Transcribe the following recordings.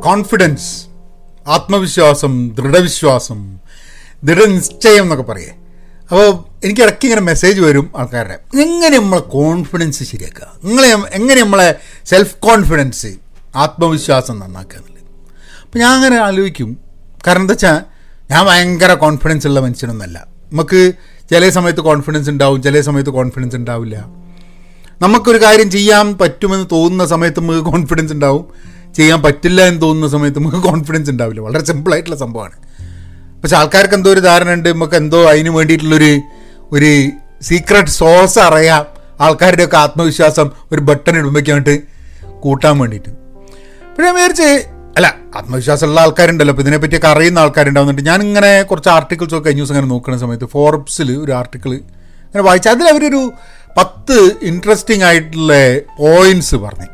Confidence ആത്മവിശ്വാസം ദൃഢവിശ്വാസം ദൃഢനിശ്ചയം എന്നൊക്കെ പറയേ. അപ്പോൾ എനിക്ക് ഇടയ്ക്ക് ഇങ്ങനെ മെസ്സേജ് വരും ആൾക്കാരുടെ. എങ്ങനെ നമ്മളെ കോൺഫിഡൻസ് ശരിയാക്കുക? നിങ്ങളെ എങ്ങനെ നമ്മളെ സെൽഫ് കോൺഫിഡൻസ് ആത്മവിശ്വാസം നന്നാക്കുക എന്നുള്ളത്. അപ്പോൾ ഞാൻ അങ്ങനെ ആലോചിക്കും. കാരണം എന്താ വെച്ചാൽ ഞാൻ ഭയങ്കര കോൺഫിഡൻസ് ഉള്ള മനുഷ്യനൊന്നല്ല. നമുക്ക് ചില സമയത്ത് കോൺഫിഡൻസ് ഉണ്ടാവും ചില സമയത്ത് കോൺഫിഡൻസ് ഉണ്ടാവില്ല. നമുക്കൊരു കാര്യം ചെയ്യാൻ പറ്റുമെന്ന് തോന്നുന്ന സമയത്ത് നമുക്ക് കോൺഫിഡൻസ് ഉണ്ടാവും. ചെയ്യാൻ പറ്റില്ല എന്ന് തോന്നുന്ന സമയത്ത് നമുക്ക് കോൺഫിഡൻസ് ഉണ്ടാവില്ല. വളരെ സിമ്പിളായിട്ടുള്ള സംഭവമാണ്. പക്ഷെ ആൾക്കാർക്ക് എന്തോ ഒരു ധാരണ ഉണ്ട്. നമുക്ക് എന്തോ അതിന് വേണ്ടിയിട്ടുള്ളൊരു ഒരു സീക്രട്ട് സോസ് അറിയാം. ആൾക്കാരുടെയൊക്കെ ആത്മവിശ്വാസം ഒരു ബട്ടൺ ഇടുമ്പോഴേക്കായിട്ട് കൂട്ടാൻ വേണ്ടിയിട്ട്. ഞാൻ വിചാരിച്ച് അല്ല ആത്മവിശ്വാസമുള്ള ആൾക്കാരുണ്ടല്ലോ. അപ്പോൾ ഇതിനെപ്പറ്റിയൊക്കെ അറിയുന്ന ആൾക്കാരുണ്ടാവുന്നുണ്ട്. ഞാൻ ഇങ്ങനെ കുറച്ച് ആർട്ടിക്കിൾസ് ഒക്കെ ദിവസം ഇങ്ങനെ നോക്കുന്ന സമയത്ത് ഫോർബ്സിൽ ഒരു ആർട്ടിക്കിൾ അങ്ങനെ വായിച്ചു അതിൽ അവരൊരു പത്ത് ഇൻട്രസ്റ്റിംഗ് ആയിട്ടുള്ള പോയിന്റ്സ് പറഞ്ഞു.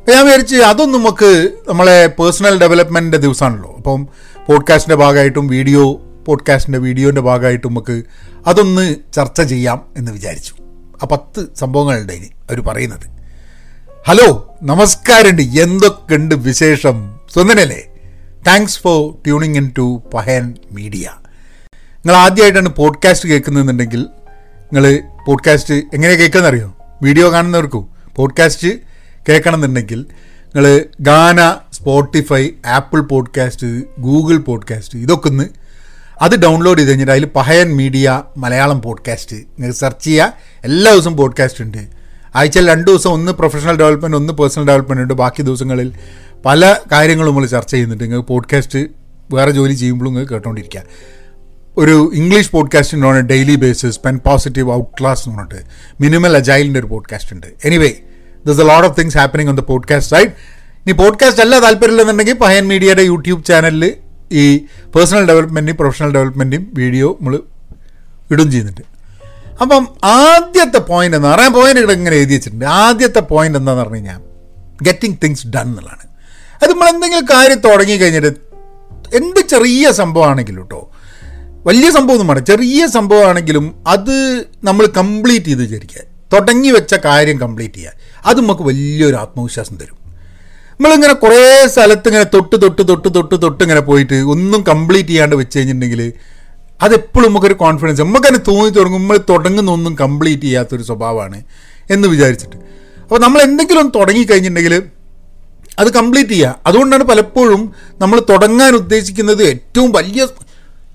അപ്പോൾ ഞാൻ വിചാരിച്ച് അതൊന്നും നമുക്ക് നമ്മളെ പേഴ്സണൽ ഡെവലപ്മെന്റിന്റെ ദിവസമാണല്ലോ അപ്പം പോഡ്കാസ്റ്റിന്റെ ഭാഗമായിട്ടും വീഡിയോ പോഡ്കാസ്റ്റിന്റെ വീഡിയോന്റെ ഭാഗമായിട്ടും നമുക്ക് അതൊന്ന് ചർച്ച ചെയ്യാം എന്ന് വിചാരിച്ചു. ആ പത്ത് സംഭവങ്ങളുണ്ട് ഇനി അവർ പറയുന്നത്. ഹലോ നമസ്കാരമുണ്ട്. എന്തൊക്കെയുണ്ട് വിശേഷം? സ്വന്തനല്ലേ thanks for tuning in to Pahayan media നിങ്ങൾ ആദ്യമായിട്ടാണ് പോഡ്കാസ്റ്റ് കേൾക്കുന്നതെന്നുണ്ടെങ്കിൽ നിങ്ങൾ പോഡ്കാസ്റ്റ് എങ്ങനെ കേൾക്കുന്നറിയോ അറിയോ വീഡിയോ കാണുന്നവർക്കും? പോഡ്കാസ്റ്റ് കേൾക്കണമെന്നുണ്ടെങ്കിൽ നിങ്ങൾ Gaana Spotify Apple podcast Google podcast ഇതൊക്കെ ഒന്ന് അത് ഡൗൺലോഡ് ചെയ്ത് കഴിഞ്ഞിട്ട് അതിൽ പഹയൻ മീഡിയ മലയാളം പോഡ്കാസ്റ്റ് നിങ്ങൾ സെർച്ച് ചെയ്യുക. എല്ലാ ദിവസവും പോഡ്കാസ്റ്റ് ഉണ്ട്. ആഴ്ചയിൽ രണ്ട് ദിവസം ഒന്ന് പ്രൊഫഷണൽ ഡെവലപ്മെന്റ് ഒന്ന് പേഴ്സണൽ ഡെവലപ്മെന്റ് ഉണ്ട്. ബാക്കി ദിവസങ്ങളിൽ പല കാര്യങ്ങളും നമ്മൾ ചർച്ച ചെയ്യുന്നുണ്ട്. നിങ്ങൾക്ക് പോഡ്കാസ്റ്റ് വേറെ ജോലി ചെയ്യുമ്പോഴും നിങ്ങൾ കേട്ടോണ്ടിരിക്കുക. ഒരു English പോഡ്കാസ്റ്റിന്റെ daily basis pen positive out class എന്ന് പറഞ്ഞിട്ട് മിനിമൽ അജൈലിന്റെ ഒരു പോഡ്കാസ്റ്റ് ഉണ്ട്. Anyway this a lot of things happening on the podcast right ഇനി പോഡ്കാസ്റ്റ് അല്ല താല്പര്യമില്ലെന്നുണ്ടെങ്കിൽ പയൻ മീഡിയയുടെ യൂട്യൂബ് ചാനലിൽ ഈ പേഴ്സണൽ ഡെവലപ്മെന്റും പ്രൊഫഷണൽ ഡെവലപ്മെന്റും വീഡിയോ നമ്മൾ ഇടും ചെയ്യുന്നുണ്ട്. അപ്പം ആദ്യത്തെ പോയിന്റ് എന്ന് പറയാൻ പോയിന്റ് ഇവിടെ ഇങ്ങനെ എഴുതി വെച്ചിട്ടുണ്ട്. ആദ്യത്തെ പോയിന്റ് എന്താണെന്ന് പറഞ്ഞു കഴിഞ്ഞാൽ ഗെറ്റിംഗ് തിങ്സ് ഡൺ എന്നുള്ളതാണ്. അത് നമ്മൾ എന്തെങ്കിലും കാര്യം തുടങ്ങി കഴിഞ്ഞിട്ട് എന്ത് ചെറിയ സംഭവമാണെങ്കിലും കേട്ടോ വലിയ സംഭവമൊന്നും വേണം ചെറിയ സംഭവമാണെങ്കിലും അത് നമ്മൾ കംപ്ലീറ്റ് ചെയ്ത് വിചാരിക്കുക. തുടങ്ങി വെച്ച കാര്യം കംപ്ലീറ്റ് ചെയ്യാൻ. അത് നമുക്ക് വലിയൊരു ആത്മവിശ്വാസം തരും. നമ്മളിങ്ങനെ കുറേ സ്ഥലത്ത് ഇങ്ങനെ തൊട്ട് തൊട്ട് തൊട്ട് തൊട്ട് തൊട്ട് ഇങ്ങനെ പോയിട്ട് ഒന്നും കംപ്ലീറ്റ് ചെയ്യാണ്ട് വെച്ച് കഴിഞ്ഞിട്ടുണ്ടെങ്കിൽ അതെപ്പോഴും നമുക്കൊരു കോൺഫിഡൻസ് നമുക്ക് തന്നെ തുടങ്ങും നമ്മൾ തുടങ്ങുന്ന ഒന്നും കംപ്ലീറ്റ് ചെയ്യാത്തൊരു സ്വഭാവമാണ് എന്ന് വിചാരിച്ചിട്ട്. അപ്പോൾ നമ്മൾ എന്തെങ്കിലും ഒന്ന് തുടങ്ങി കഴിഞ്ഞിട്ടുണ്ടെങ്കിൽ അത് കംപ്ലീറ്റ് ചെയ്യുക അതുകൊണ്ടാണ് പലപ്പോഴും നമ്മൾ തുടങ്ങാൻ ഉദ്ദേശിക്കുന്നത് ഏറ്റവും വലിയ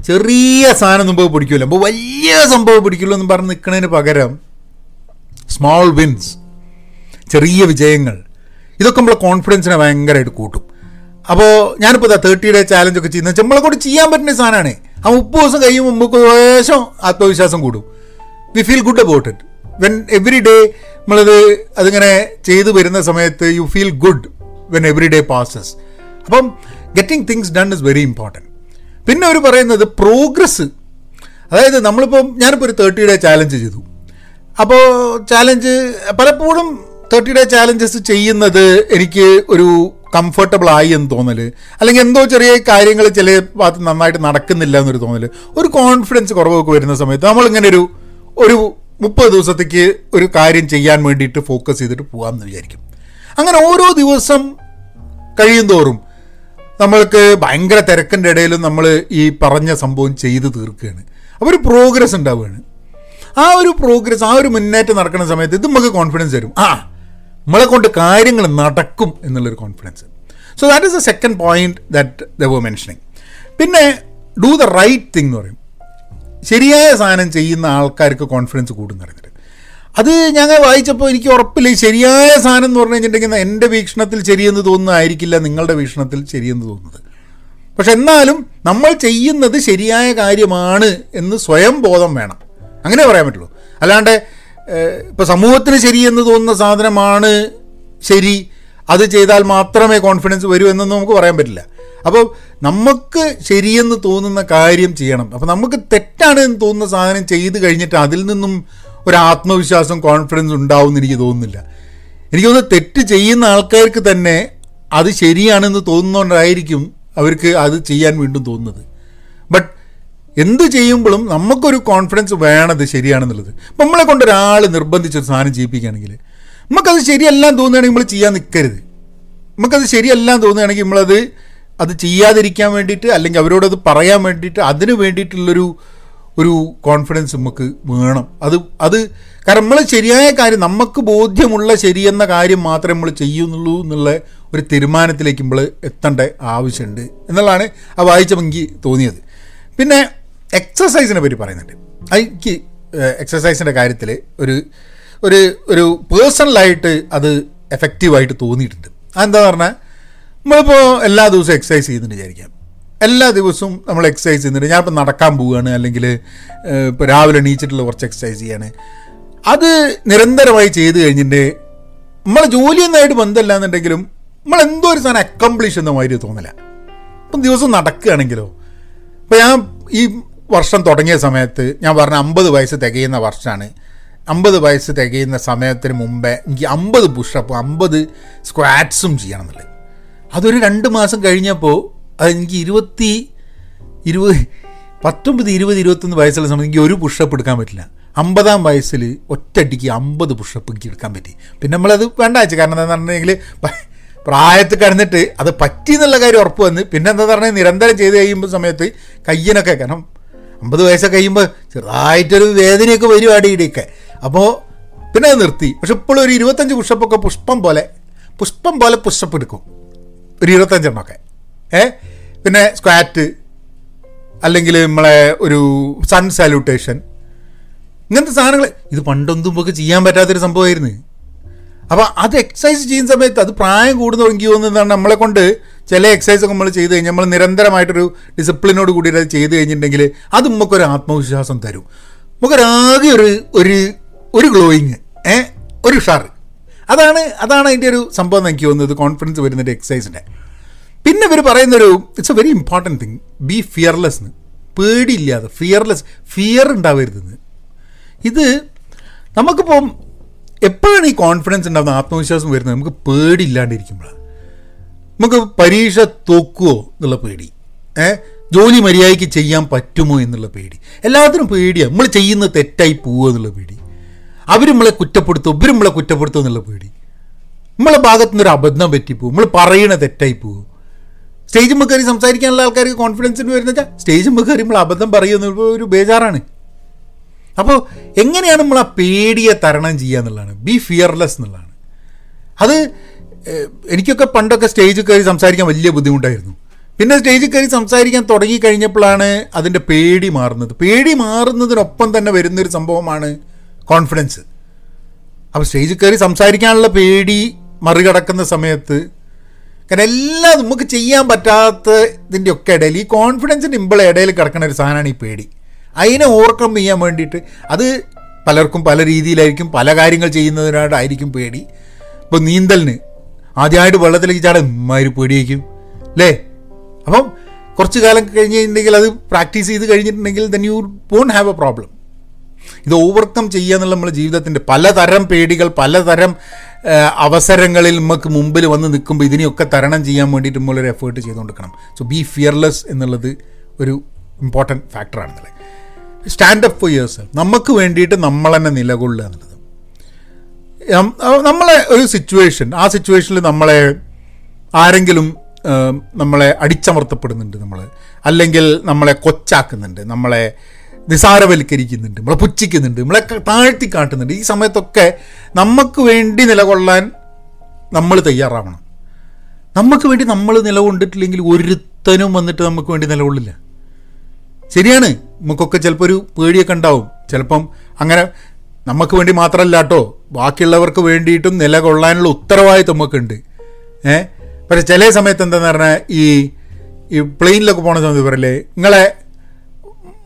ചെറിയ സാധനം മുമ്പ് പിടിക്കില്ല അപ്പോൾ വലിയ സംഭവം പിടിക്കുമല്ലോ എന്ന് പറഞ്ഞ് നിൽക്കുന്നതിന് പകരം സ്മോൾ വിൻസ് ചെറിയ വിജയങ്ങൾ. ഇതൊക്കെ നമ്മളെ കോൺഫിഡൻസിനെ ഭയങ്കരമായിട്ട് കൂട്ടും. അപ്പോൾ ഞാനിപ്പോൾ ഇതാ തേർട്ടി ഡേ ചാലഞ്ച് ഒക്കെ ചെയ്യുന്നത് നമ്മളെ കൂടെ ചെയ്യാൻ പറ്റുന്ന സാധനമാണ് ആ മുപ്പത് ദിവസം കഴിയുമ്പോൾ നമുക്ക് ശേഷം ആത്മവിശ്വാസം കൂടും. We feel good about it when every day നമ്മളത് അതിങ്ങനെ ചെയ്തു വരുന്ന സമയത്ത് you feel good when every day passes അപ്പം getting things done is very important പിന്നെ അവർ പറയുന്നത് പ്രോഗ്രസ് അതായത് നമ്മളിപ്പം ഞാനിപ്പോൾ ഒരു തേർട്ടി ഡേ ചാലഞ്ച് ചെയ്തു. അപ്പോൾ ചാലഞ്ച് പലപ്പോഴും തേർട്ടി ഡേ ചാലഞ്ചസ് ചെയ്യുന്നത് എനിക്ക് ഒരു കംഫർട്ടബിൾ ആയി എന്ന് തോന്നൽ അല്ലെങ്കിൽ എന്തോ ചെറിയ കാര്യങ്ങൾ ചില ഭാഗത്ത് നന്നായിട്ട് നടക്കുന്നില്ല എന്നൊരു തോന്നൽ ഒരു കോൺഫിഡൻസ് കുറവൊക്കെ വരുന്ന സമയത്ത് നമ്മളിങ്ങനെ ഒരു ഒരു മുപ്പത് ദിവസത്തേക്ക് ഒരു കാര്യം ചെയ്യാൻ വേണ്ടിയിട്ട് ഫോക്കസ് ചെയ്തിട്ട് പോകാമെന്ന് വിചാരിക്കും. അങ്ങനെ ഓരോ ദിവസം കഴിയും തോറും നമ്മൾക്ക് ഭയങ്കര തിരക്കിന്റെ ഇടയിലും നമ്മൾ ഈ പറഞ്ഞ സംഭവം ചെയ്ത് തീർക്കുകയാണ്. അപ്പോൾ ഒരു പ്രോഗ്രസ് ഉണ്ടാവുകയാണ്. ആ ഒരു പ്രോഗ്രസ് ആ ഒരു മുന്നേറ്റം നടക്കുന്ന സമയത്ത് ഇത് നമുക്ക് കോൺഫിഡൻസ് തരും ആ നമ്മളെ കൊണ്ട് കാര്യങ്ങൾ നടക്കും എന്നുള്ളൊരു confidence so that is a second point that the were mentioning പിന്നെ ഡു ദ റൈറ്റ് തിങ് എന്ന് പറയും. ശരിയായ സാധനം ചെയ്യുന്ന ആൾക്കാർക്ക് കോൺഫിഡൻസ് കൂടും അത് ഞങ്ങൾ വായിച്ചപ്പോൾ എനിക്ക് ഉറപ്പില്ല ഈ ശരിയായ സാധനം എന്ന് പറഞ്ഞു കഴിഞ്ഞിട്ടുണ്ടെങ്കിൽ എന്റെ വീക്ഷണത്തിൽ ശരിയെന്ന് തോന്നുന്നതായിരിക്കില്ല നിങ്ങളുടെ വീക്ഷണത്തിൽ ശരിയെന്ന് തോന്നുന്നത്. പക്ഷെ എന്നാലും നമ്മൾ ചെയ്യുന്നത് ശരിയായ കാര്യമാണ് എന്ന് സ്വയം ബോധം വേണം. അങ്ങനെ പറയാൻ പറ്റുള്ളൂ. അല്ലാണ്ട് ഇപ്പോൾ സമൂഹത്തിന് ശരിയെന്ന് തോന്നുന്ന സാധനമാണ് ശരി അത് ചെയ്താൽ മാത്രമേ കോൺഫിഡൻസ് വരൂ എന്നൊന്നും നമുക്ക് പറയാൻ പറ്റില്ല. അപ്പോൾ നമുക്ക് ശരിയെന്ന് തോന്നുന്ന കാര്യം ചെയ്യണം. അപ്പോൾ നമുക്ക് തെറ്റാണ് എന്ന് തോന്നുന്ന സാധനം ചെയ്ത് കഴിഞ്ഞിട്ട് അതിൽ നിന്നും ഒരു ആത്മവിശ്വാസം കോൺഫിഡൻസ് ഉണ്ടാവുമെന്ന് എനിക്ക് തോന്നുന്നില്ല. എനിക്ക് തോന്നുന്നു തെറ്റ് ചെയ്യുന്ന ആൾക്കാർക്ക് തന്നെ അത് ശരിയാണെന്ന് തോന്നുന്നതുകൊണ്ടായിരിക്കും അവർക്ക് അത് ചെയ്യാൻ വീണ്ടും തോന്നുന്നത്. എന്ത് ചെയ്യുമ്പോഴും നമുക്കൊരു കോൺഫിഡൻസ് വേണത് ശരിയാണെന്നുള്ളത്. ഇപ്പം നമ്മളെ കൊണ്ട് ഒരാൾ നിർബന്ധിച്ചൊരു സാധനം ചെയ്യിപ്പിക്കുകയാണെങ്കിൽ നമുക്കത് ശരിയല്ല തോന്നുകയാണെങ്കിൽ നമ്മൾ ചെയ്യാൻ നിൽക്കരുത്. നമുക്കത് ശരിയല്ല തോന്നുകയാണെങ്കിൽ നമ്മളത് അത് ചെയ്യാതിരിക്കാൻ വേണ്ടിയിട്ട് അല്ലെങ്കിൽ അവരോടത് പറയാൻ വേണ്ടിയിട്ട് അതിന് വേണ്ടിയിട്ടുള്ളൊരു ഒരു കോൺഫിഡൻസ് നമുക്ക് വേണം. അത് അത് കാരണം നമ്മൾ ശരിയായ കാര്യം നമുക്ക് ബോധ്യമുള്ള ശരിയെന്ന കാര്യം മാത്രമേ നമ്മൾ ചെയ്യുന്നുള്ളൂ എന്നുള്ള ഒരു തീരുമാനത്തിലേക്ക് നമ്മൾ എത്തേണ്ട ആവശ്യമുണ്ട് എന്നുള്ളതാണ് ആ വായിച്ചപ്പോൾ എനിക്ക് തോന്നിയത്. പിന്നെ എക്സസൈസിനെ പറ്റി പറയുന്നുണ്ട്. എനിക്ക് എക്സസൈസിന്റെ കാര്യത്തിൽ ഒരു ഒരു ഒരു പേഴ്സണലായിട്ട് അത് എഫക്റ്റീവായിട്ട് തോന്നിയിട്ടുണ്ട്. അതെന്താ പറഞ്ഞാൽ നമ്മളിപ്പോൾ എല്ലാ ദിവസവും എക്സസൈസ് ചെയ്യുന്നുണ്ട് വിചാരിക്കാം. എല്ലാ ദിവസവും നമ്മൾ എക്സസൈസ് ചെയ്യുന്നുണ്ട്. ഞാനിപ്പോൾ നടക്കാൻ പോവുകയാണ് അല്ലെങ്കിൽ ഇപ്പോൾ രാവിലെ എണീച്ചിട്ടുള്ള കുറച്ച് എക്സസൈസ് ചെയ്യാണ്. അത് നിരന്തരമായി ചെയ്ത് കഴിഞ്ഞിട്ട് നമ്മളെ ജോലിയൊന്നായിട്ട് ബന്ധമില്ല എന്നുണ്ടെങ്കിലും നമ്മൾ എന്തോ ഒരു സാധനം അക്കംപ്ലിഷ് എന്ന മാതിരി തോന്നില്ല ഇപ്പം ദിവസം നടക്കുകയാണെങ്കിലോ ഇപ്പം ഞാൻ ഈ വർഷം തുടങ്ങിയ സമയത്ത് ഞാൻ പറഞ്ഞ അമ്പത് വയസ്സ് തികയുന്ന വർഷമാണ് അമ്പത് വയസ്സ് തികയുന്ന സമയത്തിന് മുമ്പേ എനിക്ക് അമ്പത് പുഷപ്പ് അമ്പത് സ്ക്വാറ്റ്സും ചെയ്യണം എന്നുള്ളത് അതൊരു രണ്ട് മാസം കഴിഞ്ഞപ്പോൾ അത് എനിക്ക് ഇരുപത്തി ഇരുപത് പത്തൊമ്പത് ഇരുപത് ഇരുപത്തൊന്ന് വയസ്സുള്ള സമയത്ത് എനിക്ക് ഒരു പുഷപ്പ് എടുക്കാൻ പറ്റില്ല. അമ്പതാം വയസ്സിൽ ഒറ്റയടിക്ക് അമ്പത് പുഷപ്പ് എനിക്ക് എടുക്കാൻ പറ്റി. പിന്നെ നമ്മളത് വേണ്ട വെച്ചു കാരണം എന്താണെന്ന് പറഞ്ഞിട്ടുണ്ടെങ്കിൽ പ്രായത്തിൽ കടന്നിട്ട് അത് പറ്റി എന്നുള്ള കാര്യം ഉറപ്പ് വന്ന് പിന്നെ എന്താ പറഞ്ഞാൽ നിരന്തരം ചെയ്ത് കഴിയുമ്പോൾ സമയത്ത് കയ്യനൊക്കെ കാരണം അമ്പത് വയസ്സൊക്കെ കഴിയുമ്പോൾ ചെറുതായിട്ടൊരു വേദനയൊക്കെ വരും അടിയിടിയൊക്കെ അപ്പോൾ പിന്നെ അത് നിർത്തി. പക്ഷെ ഇപ്പോഴും ഒരു ഇരുപത്തഞ്ച് പുഷപ്പൊക്കെ പുഷ്പം പോലെ പുഷ്പം പോലെ പുഷപ്പ് എടുക്കും. ഒരു ഇരുപത്തഞ്ചെണ്ണമൊക്കെ. ഏ? പിന്നെ സ്ക്വാറ്റ് അല്ലെങ്കിൽ നമ്മളെ ഒരു സൺ സാല്യൂട്ടേഷൻ ഇങ്ങനത്തെ സാധനങ്ങൾ ഇത് പണ്ടൊന്നും നമുക്ക് ചെയ്യാൻ പറ്റാത്തൊരു സംഭവമായിരുന്നു. അപ്പോൾ അത് എക്സസൈസ് ചെയ്യുന്ന സമയത്ത് അത് പ്രായം കൂടുന്ന എനിക്ക് തോന്നുന്നതാണ് നമ്മളെ കൊണ്ട് ചില എക്സസൈസ് ഒക്കെ നമ്മൾ ചെയ്ത് കഴിഞ്ഞാൽ നമ്മൾ നിരന്തരമായിട്ടൊരു ഡിസിപ്ലിനോട് കൂടി അത് ചെയ്ത് കഴിഞ്ഞിട്ടുണ്ടെങ്കിൽ അത് നമുക്കൊരു ആത്മവിശ്വാസം തരും. നമുക്കൊരാകെ ഒരു ഒരു ഒരു ഗ്ലോയിങ് ഏ ഒരു ഉഷാർ. അതാണ് അതാണ് അതിന്റെ ഒരു സംഭവം എനിക്ക് തോന്നുന്നത് കോൺഫിഡൻസ് വരുന്നതിന്റെ എക്സസൈസിന്റെ പിന്നെ ഇവർ പറയുന്നൊരു it's a very important thing be fearless എന്ന് പേടിയില്ലാതെ ഫിയർലെസ് ഫിയർ ഉണ്ടാവരുതെന്ന്. ഇത് നമുക്കിപ്പം എപ്പോഴാണ് ഈ കോൺഫിഡൻസ് ഉണ്ടാകുന്ന ആത്മവിശ്വാസം വരുന്നത്? നമുക്ക് പേടിയില്ലാണ്ടിരിക്കുമ്പോഴാണ്. നമുക്ക് പരീക്ഷ തോക്കുമോ എന്നുള്ള പേടി. ഏഹ് ജോലി മര്യാദയ്ക്ക് ചെയ്യാൻ പറ്റുമോ എന്നുള്ള പേടി. എല്ലാത്തിനും പേടിയാണ് നമ്മൾ ചെയ്യുന്നത് തെറ്റായി പോവുക എന്നുള്ള പേടി. അവർ നമ്മളെ കുറ്റപ്പെടുത്തും ഇവർ നമ്മളെ കുറ്റപ്പെടുത്തും എന്നുള്ള പേടി. നമ്മളെ ഭാഗത്തു നിന്നൊരു അബദ്ധം പറ്റിപ്പോവും. നമ്മൾ പറയണ തെറ്റായി പോകും സ്റ്റേജിൽ കയറി സംസാരിക്കാനുള്ള ആൾക്കാർക്ക് കോൺഫിഡൻസിന് വരുന്ന വെച്ചാൽ സ്റ്റേജിൽ കയറി നമ്മൾ അബദ്ധം പറയുന്ന ഒരു ബേജാറാണ്. അപ്പോൾ എങ്ങനെയാണ് നമ്മൾ ആ പേടിയെ തരണം ചെയ്യുക എന്നുള്ളതാണ്? ബി ഫിയർലെസ് എന്നുള്ളതാണ്. അത് എനിക്കൊക്കെ പണ്ടൊക്കെ സ്റ്റേജിൽ കയറി സംസാരിക്കാൻ വലിയ ബുദ്ധിമുട്ടായിരുന്നു. പിന്നെ സ്റ്റേജിൽ കയറി സംസാരിക്കാൻ തുടങ്ങി കഴിഞ്ഞപ്പോഴാണ് അതിന്റെ പേടി മാറുന്നത്. പേടി മാറുന്നതിനൊപ്പം തന്നെ വരുന്നൊരു സംഭവമാണ് കോൺഫിഡൻസ് അപ്പോൾ സ്റ്റേജിൽ കയറി സംസാരിക്കാനുള്ള പേടി മറികടക്കുന്ന സമയത്ത് കാരണം എല്ലാം നമുക്ക് ചെയ്യാൻ പറ്റാത്തതിന്റെ ഒക്കെ ഇടയിൽ ഈ കോൺഫിഡൻസിന്റെ ഇമ്പിളെ ഇടയിൽ കിടക്കുന്ന ഒരു സാധനമാണ് ഈ പേടി. അതിനെ ഓവർകം ചെയ്യാൻ വേണ്ടിയിട്ട് അത് പലർക്കും പല രീതിയിലായിരിക്കും പല കാര്യങ്ങൾ ചെയ്യുന്നതിനായിട്ടായിരിക്കും പേടി. ഇപ്പോൾ നീന്തലിന് ആദ്യമായിട്ട് വെള്ളത്തിലേക്ക് ചാടാൻ ഇമ്മാതിരി പേടിയായിരിക്കും അല്ലേ? അപ്പം കുറച്ച് കാലം കഴിഞ്ഞ് കഴിഞ്ഞിട്ടുണ്ടെങ്കിൽ അത് പ്രാക്ടീസ് ചെയ്ത് കഴിഞ്ഞിട്ടുണ്ടെങ്കിൽ then you won't have a problem ഇത് ഓവർകം ചെയ്യുക എന്നുള്ള നമ്മുടെ ജീവിതത്തിന്റെ പലതരം പേടികൾ പലതരം അവസരങ്ങളിൽ നമുക്ക് മുമ്പിൽ വന്ന് നിൽക്കുമ്പോൾ ഇതിനെയൊക്കെ തരണം ചെയ്യാൻ വേണ്ടിയിട്ട് നമ്മളൊരു എഫേർട്ട് ചെയ്തുകൊണ്ടിരിക്കണം. സോ ബി ഫിയർലെസ് എന്നുള്ളത് ഒരു ഇമ്പോർട്ടന്റ് ഫാക്ടറാണെന്നുള്ളത് സ്റ്റാൻഡ് അപ്പ് ഫോർ യേഴ്സ് നമുക്ക് വേണ്ടിയിട്ട് നമ്മൾ തന്നെ നിലകൊള്ളുക എന്നുള്ളത്. നമ്മളെ ഒരു സിറ്റുവേഷൻ ആ സിറ്റുവേഷനിൽ നമ്മളെ ആരെങ്കിലും നമ്മളെ അടിച്ചമർത്തപ്പെടുന്നുണ്ട് നമ്മൾ അല്ലെങ്കിൽ നമ്മളെ കൊച്ചാക്കുന്നുണ്ട് നമ്മളെ നിസാരവൽക്കരിക്കുന്നുണ്ട് നമ്മളെ പുച്ഛിക്കുന്നുണ്ട് നമ്മളെ താഴ്ത്തി കാട്ടുന്നുണ്ട്. ഈ സമയത്തൊക്കെ നമുക്ക് വേണ്ടി നിലകൊള്ളാൻ നമ്മൾ തയ്യാറാവണം. നമുക്ക് വേണ്ടി നമ്മൾ നിലകൊണ്ടിട്ടില്ലെങ്കിൽ ഒരുത്തനും വന്നിട്ട് നമുക്ക് വേണ്ടി നിലകൊള്ളില്ല. ശരിയാണ്. നമുക്കൊക്കെ ചിലപ്പോൾ ഒരു പേടിയൊക്കെ ഉണ്ടാവും. ചിലപ്പം അങ്ങനെ നമുക്ക് വേണ്ടി മാത്രമല്ല കേട്ടോ ബാക്കിയുള്ളവർക്ക് വേണ്ടിയിട്ടും നിലകൊള്ളാനുള്ള ഉത്തരവാദിത്വം നമുക്കുണ്ട് ഏ? പക്ഷെ ചില സമയത്ത് എന്താണെന്ന് പറഞ്ഞാൽ ഈ ഈ പ്ലെയിനിലൊക്കെ പോണ സമയത്ത് പറയില്ലേ നിങ്ങളെ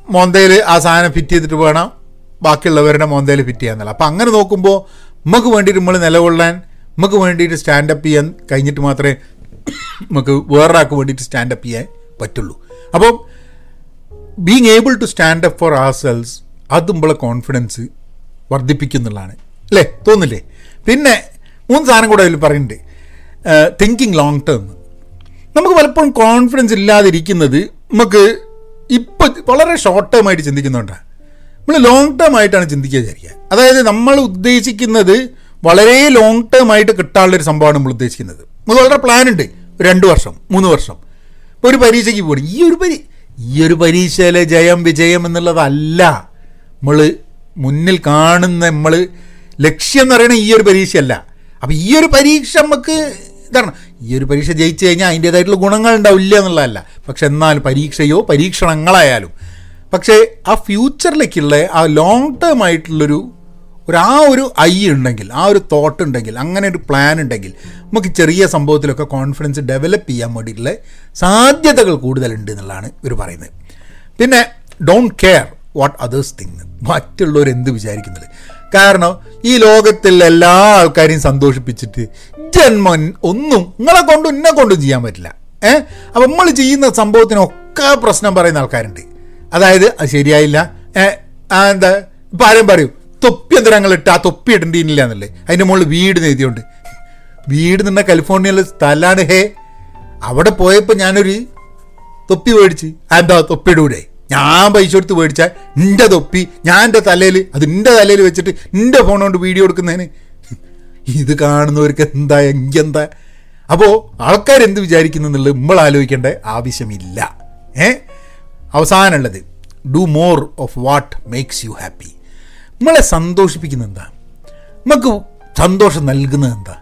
മോന്തയിൽ ആ സാധനം ഫിറ്റ് ചെയ്തിട്ട് വേണം ബാക്കിയുള്ളവരുടെ മോന്തയിൽ ഫിറ്റ് ചെയ്യാന്നല്ല അപ്പം അങ്ങനെ നോക്കുമ്പോൾ നമുക്ക് വേണ്ടിയിട്ട് നമ്മൾ നിലകൊള്ളാൻ നമുക്ക് വേണ്ടിയിട്ട് സ്റ്റാൻഡപ്പ് ചെയ്യാൻ കഴിഞ്ഞിട്ട് മാത്രമേ നമുക്ക് വേറൊരാൾക്ക് വേണ്ടിയിട്ട് സ്റ്റാൻഡപ്പ് ചെയ്യാൻ പറ്റുള്ളൂ. അപ്പം being able to stand up for ourselves അത് നമ്മളെ കോൺഫിഡൻസ് വർദ്ധിപ്പിക്കുന്നുള്ളതാണ്. അല്ലേ? തോന്നില്ലേ പിന്നെ മൂന്ന് സാധനം കൂടെ അതിൽ പറയുന്നുണ്ട്. തിങ്കിങ് ലോങ് ടേം നമുക്ക് പലപ്പോഴും കോൺഫിഡൻസ് ഇല്ലാതിരിക്കുന്നത് നമുക്ക് ഇപ്പം വളരെ ഷോർട്ട് ടേം ആയിട്ട് ചിന്തിക്കുന്നുണ്ടാണ് നമ്മൾ ലോങ് ടേം ആയിട്ടാണ് ചിന്തിക്കുക വിചാരിക്കുക. അതായത് നമ്മൾ ഉദ്ദേശിക്കുന്നത് വളരെ ലോങ് ടേം ആയിട്ട് കിട്ടാനുള്ളൊരു സംഭവമാണ് നമ്മൾ ഉദ്ദേശിക്കുന്നത്. നമുക്ക് വളരെ ഒരു രണ്ട് വർഷം മൂന്ന് വർഷം. ഇപ്പോൾ ഒരു പരീക്ഷയ്ക്ക് പോകണം ഈ ഒരു പരീ ഈ ഒരു പരീക്ഷയിലെ ജയം വിജയം എന്നുള്ളതല്ല. നമ്മൾ മുന്നിൽ കാണുന്ന നമ്മൾ ലക്ഷ്യം എന്ന് പറയുന്നത് ഈ ഒരു പരീക്ഷയല്ല. അപ്പം ഈ ഒരു പരീക്ഷ നമുക്ക് ഇതാണ്. ഈ ഒരു പരീക്ഷ ജയിച്ചു കഴിഞ്ഞാൽ അതിന്റേതായിട്ടുള്ള ഗുണങ്ങൾ ഉണ്ടാവില്ല എന്നുള്ളതല്ല. പക്ഷെ എന്നാൽ പരീക്ഷയോ പരീക്ഷണങ്ങളായാലും. പക്ഷേ ആ ഫ്യൂച്ചറിലേക്കുള്ള ആ ലോങ് ടേം ആയിട്ടുള്ളൊരു ഒരു ആ ഒരു ഐ ഉണ്ടെങ്കിൽ ആ ഒരു തോട്ട് ഉണ്ടെങ്കിൽ അങ്ങനെ ഒരു പ്ലാൻ ഉണ്ടെങ്കിൽ നമുക്ക് ചെറിയ സംഭവത്തിലൊക്കെ കോൺഫിഡൻസ് ഡെവലപ്പ് ചെയ്യാൻ വേണ്ടിയിട്ടുള്ള സാധ്യതകൾ കൂടുതലുണ്ട് എന്നുള്ളതാണ് ഇവർ പറയുന്നത്. പിന്നെ don't care what others think മറ്റുള്ളവർ എന്ത് വിചാരിക്കുന്നത്? കാരണം ഈ ലോകത്തിൽ എല്ലാ ആൾക്കാരെയും സന്തോഷിപ്പിച്ചിട്ട് ജന്മൻ ഒന്നും നിങ്ങളെ കൊണ്ടും ഇന്നെ കൊണ്ടും ചെയ്യാൻ പറ്റില്ല. ഏഹ് അപ്പം നമ്മൾ ചെയ്യുന്ന സംഭവത്തിനൊക്കെ പ്രശ്നം പറയുന്ന ആൾക്കാരുണ്ട്. അതായത് അത് ശരിയായില്ല. എന്താ? ഇപ്പം ആരും പറയും. തൊപ്പി എന്തിനാ ഞങ്ങൾ ഇട്ട് ആ തൊപ്പി ഇടേണ്ടിയില്ല എന്നല്ലേ? അതിന്റെ മുകളിൽ വീട് എഴുതിയുണ്ട്. വീട് നിന്ന കാലിഫോർണിയയിലെ സ്ഥലമാണ് ഹേ. അവിടെ പോയപ്പോൾ ഞാനൊരു തൊപ്പി മേടിച്ച്. എന്താ തൊപ്പിയിടൂടെ ഞാൻ പൈസ കൊടുത്ത് മേടിച്ചാൽ നിന്റെ തൊപ്പി ഞാൻ എന്റെ തലയിൽ അത് നിന്റെ തലയിൽ വെച്ചിട്ട് നിന്റെ ഫോൺ കൊണ്ട് വീഡിയോ എടുക്കുന്നതിന്. ഇത് കാണുന്നവർക്ക് എന്താ എങ്കെന്താ അപ്പോൾ ആൾക്കാർ എന്ത് വിചാരിക്കുന്നു എന്നുള്ളത് നമ്മൾ ആലോചിക്കേണ്ട ആവശ്യമില്ല. ഏ? അവസാനമുള്ളത് do more of what makes you happy നമ്മളെ സന്തോഷിപ്പിക്കുന്നത് എന്താ? നമുക്ക് സന്തോഷം നൽകുന്നത് എന്താ?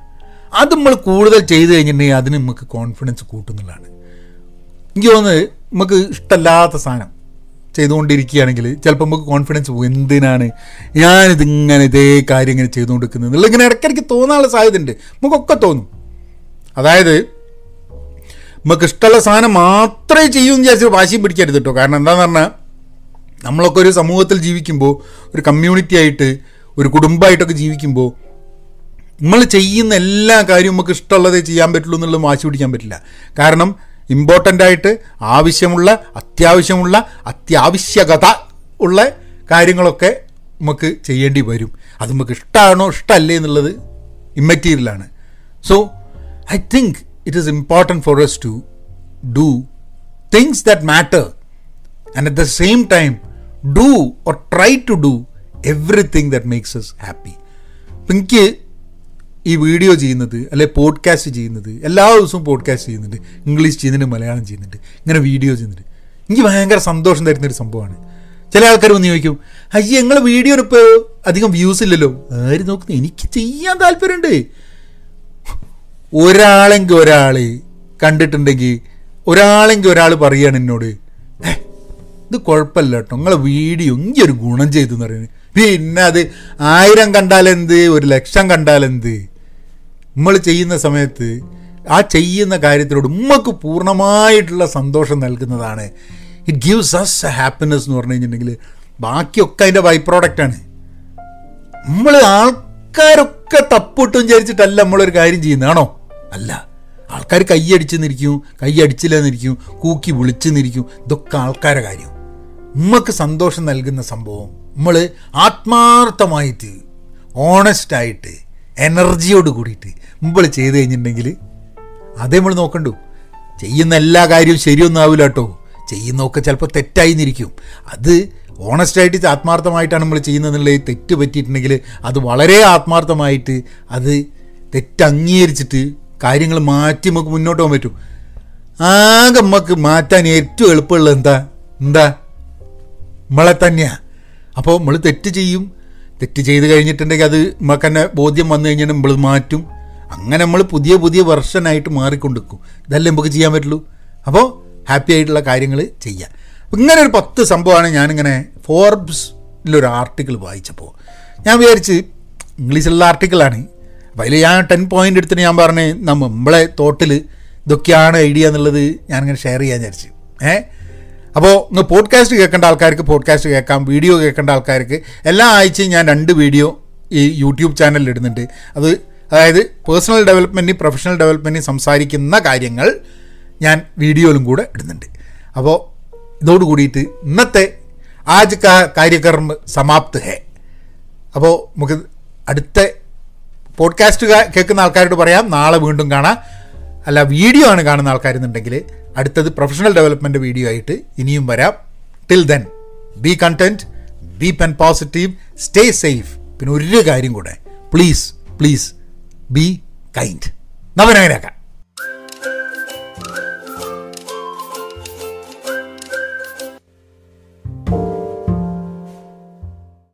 അത് നമ്മൾ കൂടുതൽ ചെയ്തു കഴിഞ്ഞിട്ടുണ്ടെങ്കിൽ അതിന് നമുക്ക് കോൺഫിഡൻസ് കൂട്ടുന്നതാണ് എനിക്ക് തോന്നുന്നത് നമുക്ക് ഇഷ്ടമല്ലാത്ത സാധനം ചെയ്തുകൊണ്ടിരിക്കുകയാണെങ്കിൽ ചിലപ്പോൾ നമുക്ക് കോൺഫിഡൻസ് പോകും. എന്തിനാണ് ഞാനിതിങ്ങനെ ഇതേ കാര്യം ഇങ്ങനെ ചെയ്തുകൊണ്ടിരിക്കുന്നത്? എന്നുള്ള ഇങ്ങനെ ഇടയ്ക്കിടയ്ക്ക് തോന്നാനുള്ള സാധ്യതയുണ്ട്. നമുക്കൊക്കെ തോന്നും. അതായത് നമുക്ക് ഇഷ്ടമുള്ള സാധനം മാത്രമേ ചെയ്യൂ എന്ന് വിചാരിച്ച് വാശിയും പിടിക്കരുത് കേട്ടോ. കാരണം എന്താണെന്ന് പറഞ്ഞാൽ നമ്മളൊക്കെ ഒരു സമൂഹത്തിൽ ജീവിക്കുമ്പോൾ ഒരു കമ്മ്യൂണിറ്റി ആയിട്ട് ഒരു കുടുംബമായിട്ടൊക്കെ ജീവിക്കുമ്പോൾ നമ്മൾ ചെയ്യുന്ന എല്ലാ കാര്യവും നമുക്ക് ഇഷ്ടമുള്ളതേ ചെയ്യാൻ പറ്റുള്ളൂ എന്നുള്ളത് വാശി പിടിക്കാൻ പറ്റില്ല. കാരണം ഇമ്പോർട്ടന്റ് ആയിട്ട് ആവശ്യമുള്ള അത്യാവശ്യമുള്ള അത്യാവശ്യകത ഉള്ള കാര്യങ്ങളൊക്കെ നമുക്ക് ചെയ്യേണ്ടി വരും. അത് നമുക്ക് ഇഷ്ടമാണോ ഇഷ്ടമല്ലേ എന്നുള്ളത് ഇമ്മറ്റീരിയലാണ് so I think it is important for us to do things that matter and at the same time do or try to do everything that makes us happy അപ്പം എനിക്ക് ഈ വീഡിയോ ചെയ്യുന്നത് അല്ലെ പോഡ്കാസ്റ്റ് ചെയ്യുന്നത് എല്ലാ ദിവസവും പോഡ്കാസ്റ്റ് ചെയ്യുന്നുണ്ട് English ചെയ്യുന്നുണ്ട് മലയാളം ചെയ്യുന്നുണ്ട് ഇങ്ങനെ വീഡിയോ ചെയ്യുന്നുണ്ട്. എനിക്ക് ഭയങ്കര സന്തോഷം തരുന്നൊരു സംഭവമാണ്. ചില ആൾക്കാർ വന്ന് ചോദിക്കും അയ്യ ഞങ്ങൾ വീഡിയോ ഇപ്പോൾ അധികം വ്യൂസ് ഇല്ലല്ലോ? ആര് നോക്കുന്നു? എനിക്ക് ചെയ്യാൻ താല്പര്യമുണ്ട്. ഒരാളെങ്കിൽ ഒരാൾ കണ്ടിട്ടുണ്ടെങ്കിൽ ഒരാളെങ്കിൽ ഒരാൾ പറയുകയാണ് എന്നോട് "ഏ, ഇത് കുഴപ്പമില്ല കേട്ടോ. നിങ്ങളെ വീഡിയോ ഇങ്ങനെ ഒരു ഗുണം ചെയ്തു എന്ന് പറയുന്നത്. പിന്നെ അത് ആയിരം കണ്ടാലെന്ത് ഒരു ലക്ഷം കണ്ടാലെന്ത് നമ്മൾ ചെയ്യുന്ന സമയത്ത് ആ ചെയ്യുന്ന കാര്യത്തിനോട് ഉമ്മക്ക് പൂർണമായിട്ടുള്ള സന്തോഷം നൽകുന്നതാണ്. It gives us a happiness എന്ന് പറഞ്ഞു കഴിഞ്ഞിട്ടുണ്ടെങ്കിൽ ബാക്കിയൊക്കെ അതിന്റെ ബൈ പ്രോഡക്റ്റാണ് നമ്മൾ ആൾക്കാരൊക്കെ തപ്പിട്ടും വിചാരിച്ചിട്ടല്ല നമ്മളൊരു കാര്യം ചെയ്യുന്നതാണോ അല്ല. ആൾക്കാർ കൈയടിച്ച് കൈയടിച്ചില്ലെന്നിരിക്കും കൈയടിച്ചില്ല നിരിക്കും കൂക്കി വിളിച്ചെന്നിരിക്കും ഇതൊക്കെ ആൾക്കാരെ കാര്യം. ഉമ്മക്ക് സന്തോഷം നൽകുന്ന സംഭവം. നമ്മൾ ആത്മാർത്ഥമായിട്ട് ഓണസ്റ്റായിട്ട് എനർജിയോട് കൂടിയിട്ട് നമ്മൾ ചെയ്ത് കഴിഞ്ഞിട്ടുണ്ടെങ്കിൽ അതേ നമ്മൾ നോക്കണ്ടു. ചെയ്യുന്ന എല്ലാ കാര്യവും ശരിയൊന്നും ആവില്ല കേട്ടോ. ചെയ്യുന്നതൊക്കെ ചിലപ്പോൾ തെറ്റായി നിന്നിരിക്കും അത് ഓണസ്റ്റായിട്ട് ആത്മാർത്ഥമായിട്ടാണ് നമ്മൾ ചെയ്യുന്നതെന്നുള്ള തെറ്റ് പറ്റിയിട്ടുണ്ടെങ്കിൽ അത് വളരെ ആത്മാർത്ഥമായിട്ട് അത് തെറ്റ് അംഗീകരിച്ചിട്ട് കാര്യങ്ങൾ മാറ്റി നമുക്ക് മുന്നോട്ട് പോകാൻ പറ്റും. ആകെ നമുക്ക് മാറ്റാൻ ഏറ്റവും എളുപ്പമുള്ളത് എന്താ? എന്താ? നമ്മളെ തന്നെയാണ് അപ്പോൾ നമ്മൾ തെറ്റ് ചെയ്യും. തെറ്റ് ചെയ്ത് കഴിഞ്ഞിട്ടുണ്ടെങ്കിൽ അത് നമ്മൾക്ക് തന്നെ ബോധ്യം വന്നു കഴിഞ്ഞാൽ നമ്മൾ മാറ്റും. അങ്ങനെ നമ്മൾ പുതിയ പുതിയ വെർഷനായിട്ട് മാറിക്കൊണ്ടിരിക്കും. ഇതല്ലേ നമുക്ക് ചെയ്യാൻ പറ്റുള്ളൂ. അപ്പോൾ ഹാപ്പി ആയിട്ടുള്ള കാര്യങ്ങൾ ചെയ്യാം. ഇങ്ങനെ ഒരു പത്ത് സംഭവമാണ് ഞാനിങ്ങനെ ഫോർബ്സിലൊരു ആർട്ടിക്കിൾ വായിച്ചപ്പോൾ ഞാൻ വിചാരിച്ച് ഇംഗ്ലീഷിലുള്ള ആർട്ടിക്കിളാണ്. അപ്പോൾ അതിൽ ഞാൻ ടെൻ പോയിന്റ് എടുത്തിട്ട് ഞാൻ പറഞ്ഞു നമ്മളെ തോട്ടിൽ ഇതൊക്കെയാണ് ഐഡിയ എന്നുള്ളത് ഞാനിങ്ങനെ ഷെയർ ചെയ്യാൻ വിചാരിച്ചു. ഏഹ് അപ്പോൾ ഇന്ന് പോഡ്കാസ്റ്റ് കേൾക്കേണ്ട ആൾക്കാർക്ക് പോഡ്കാസ്റ്റ് കേൾക്കാം വീഡിയോ കേൾക്കേണ്ട ആൾക്കാർക്ക് എല്ലാ ആഴ്ചയും ഞാൻ രണ്ട് വീഡിയോ ഈ യൂട്യൂബ് ചാനലിൽ ഇടുന്നുണ്ട്. അത് അതായത് പേഴ്സണൽ ഡെവലപ്മെന്റിനും പ്രൊഫഷണൽ ഡെവലപ്മെന്റിനും സംസാരിക്കുന്ന കാര്യങ്ങൾ ഞാൻ വീഡിയോയിലും കൂടെ ഇടുന്നുണ്ട്. അപ്പോൾ ഇതോട് കൂടിയിട്ട് ഇന്നത്തെ ആജ് കാ കാര്യകർമ്മ സമാപ്ത് ഹേ. അപ്പോൾ നമുക്ക് അടുത്ത പോഡ്കാസ്റ്റ് കേൾക്കുന്ന ആൾക്കാരോട് പറയാം. നാളെ വീണ്ടും കാണാം. അല്ല വീഡിയോ ആണ് കാണുന്ന ആൾക്കാരെന്നുണ്ടെങ്കിൽ അടുത്തത് പ്രൊഫഷണൽ ഡെവലപ്മെന്റ് വീഡിയോ ആയിട്ട് ഇനിയും വരാം. Till then be content be pen positive stay safe പിന്നെ ഒരു കാര്യം കൂടെ. Please please be kind നവനങ്ങനെയാക്കാം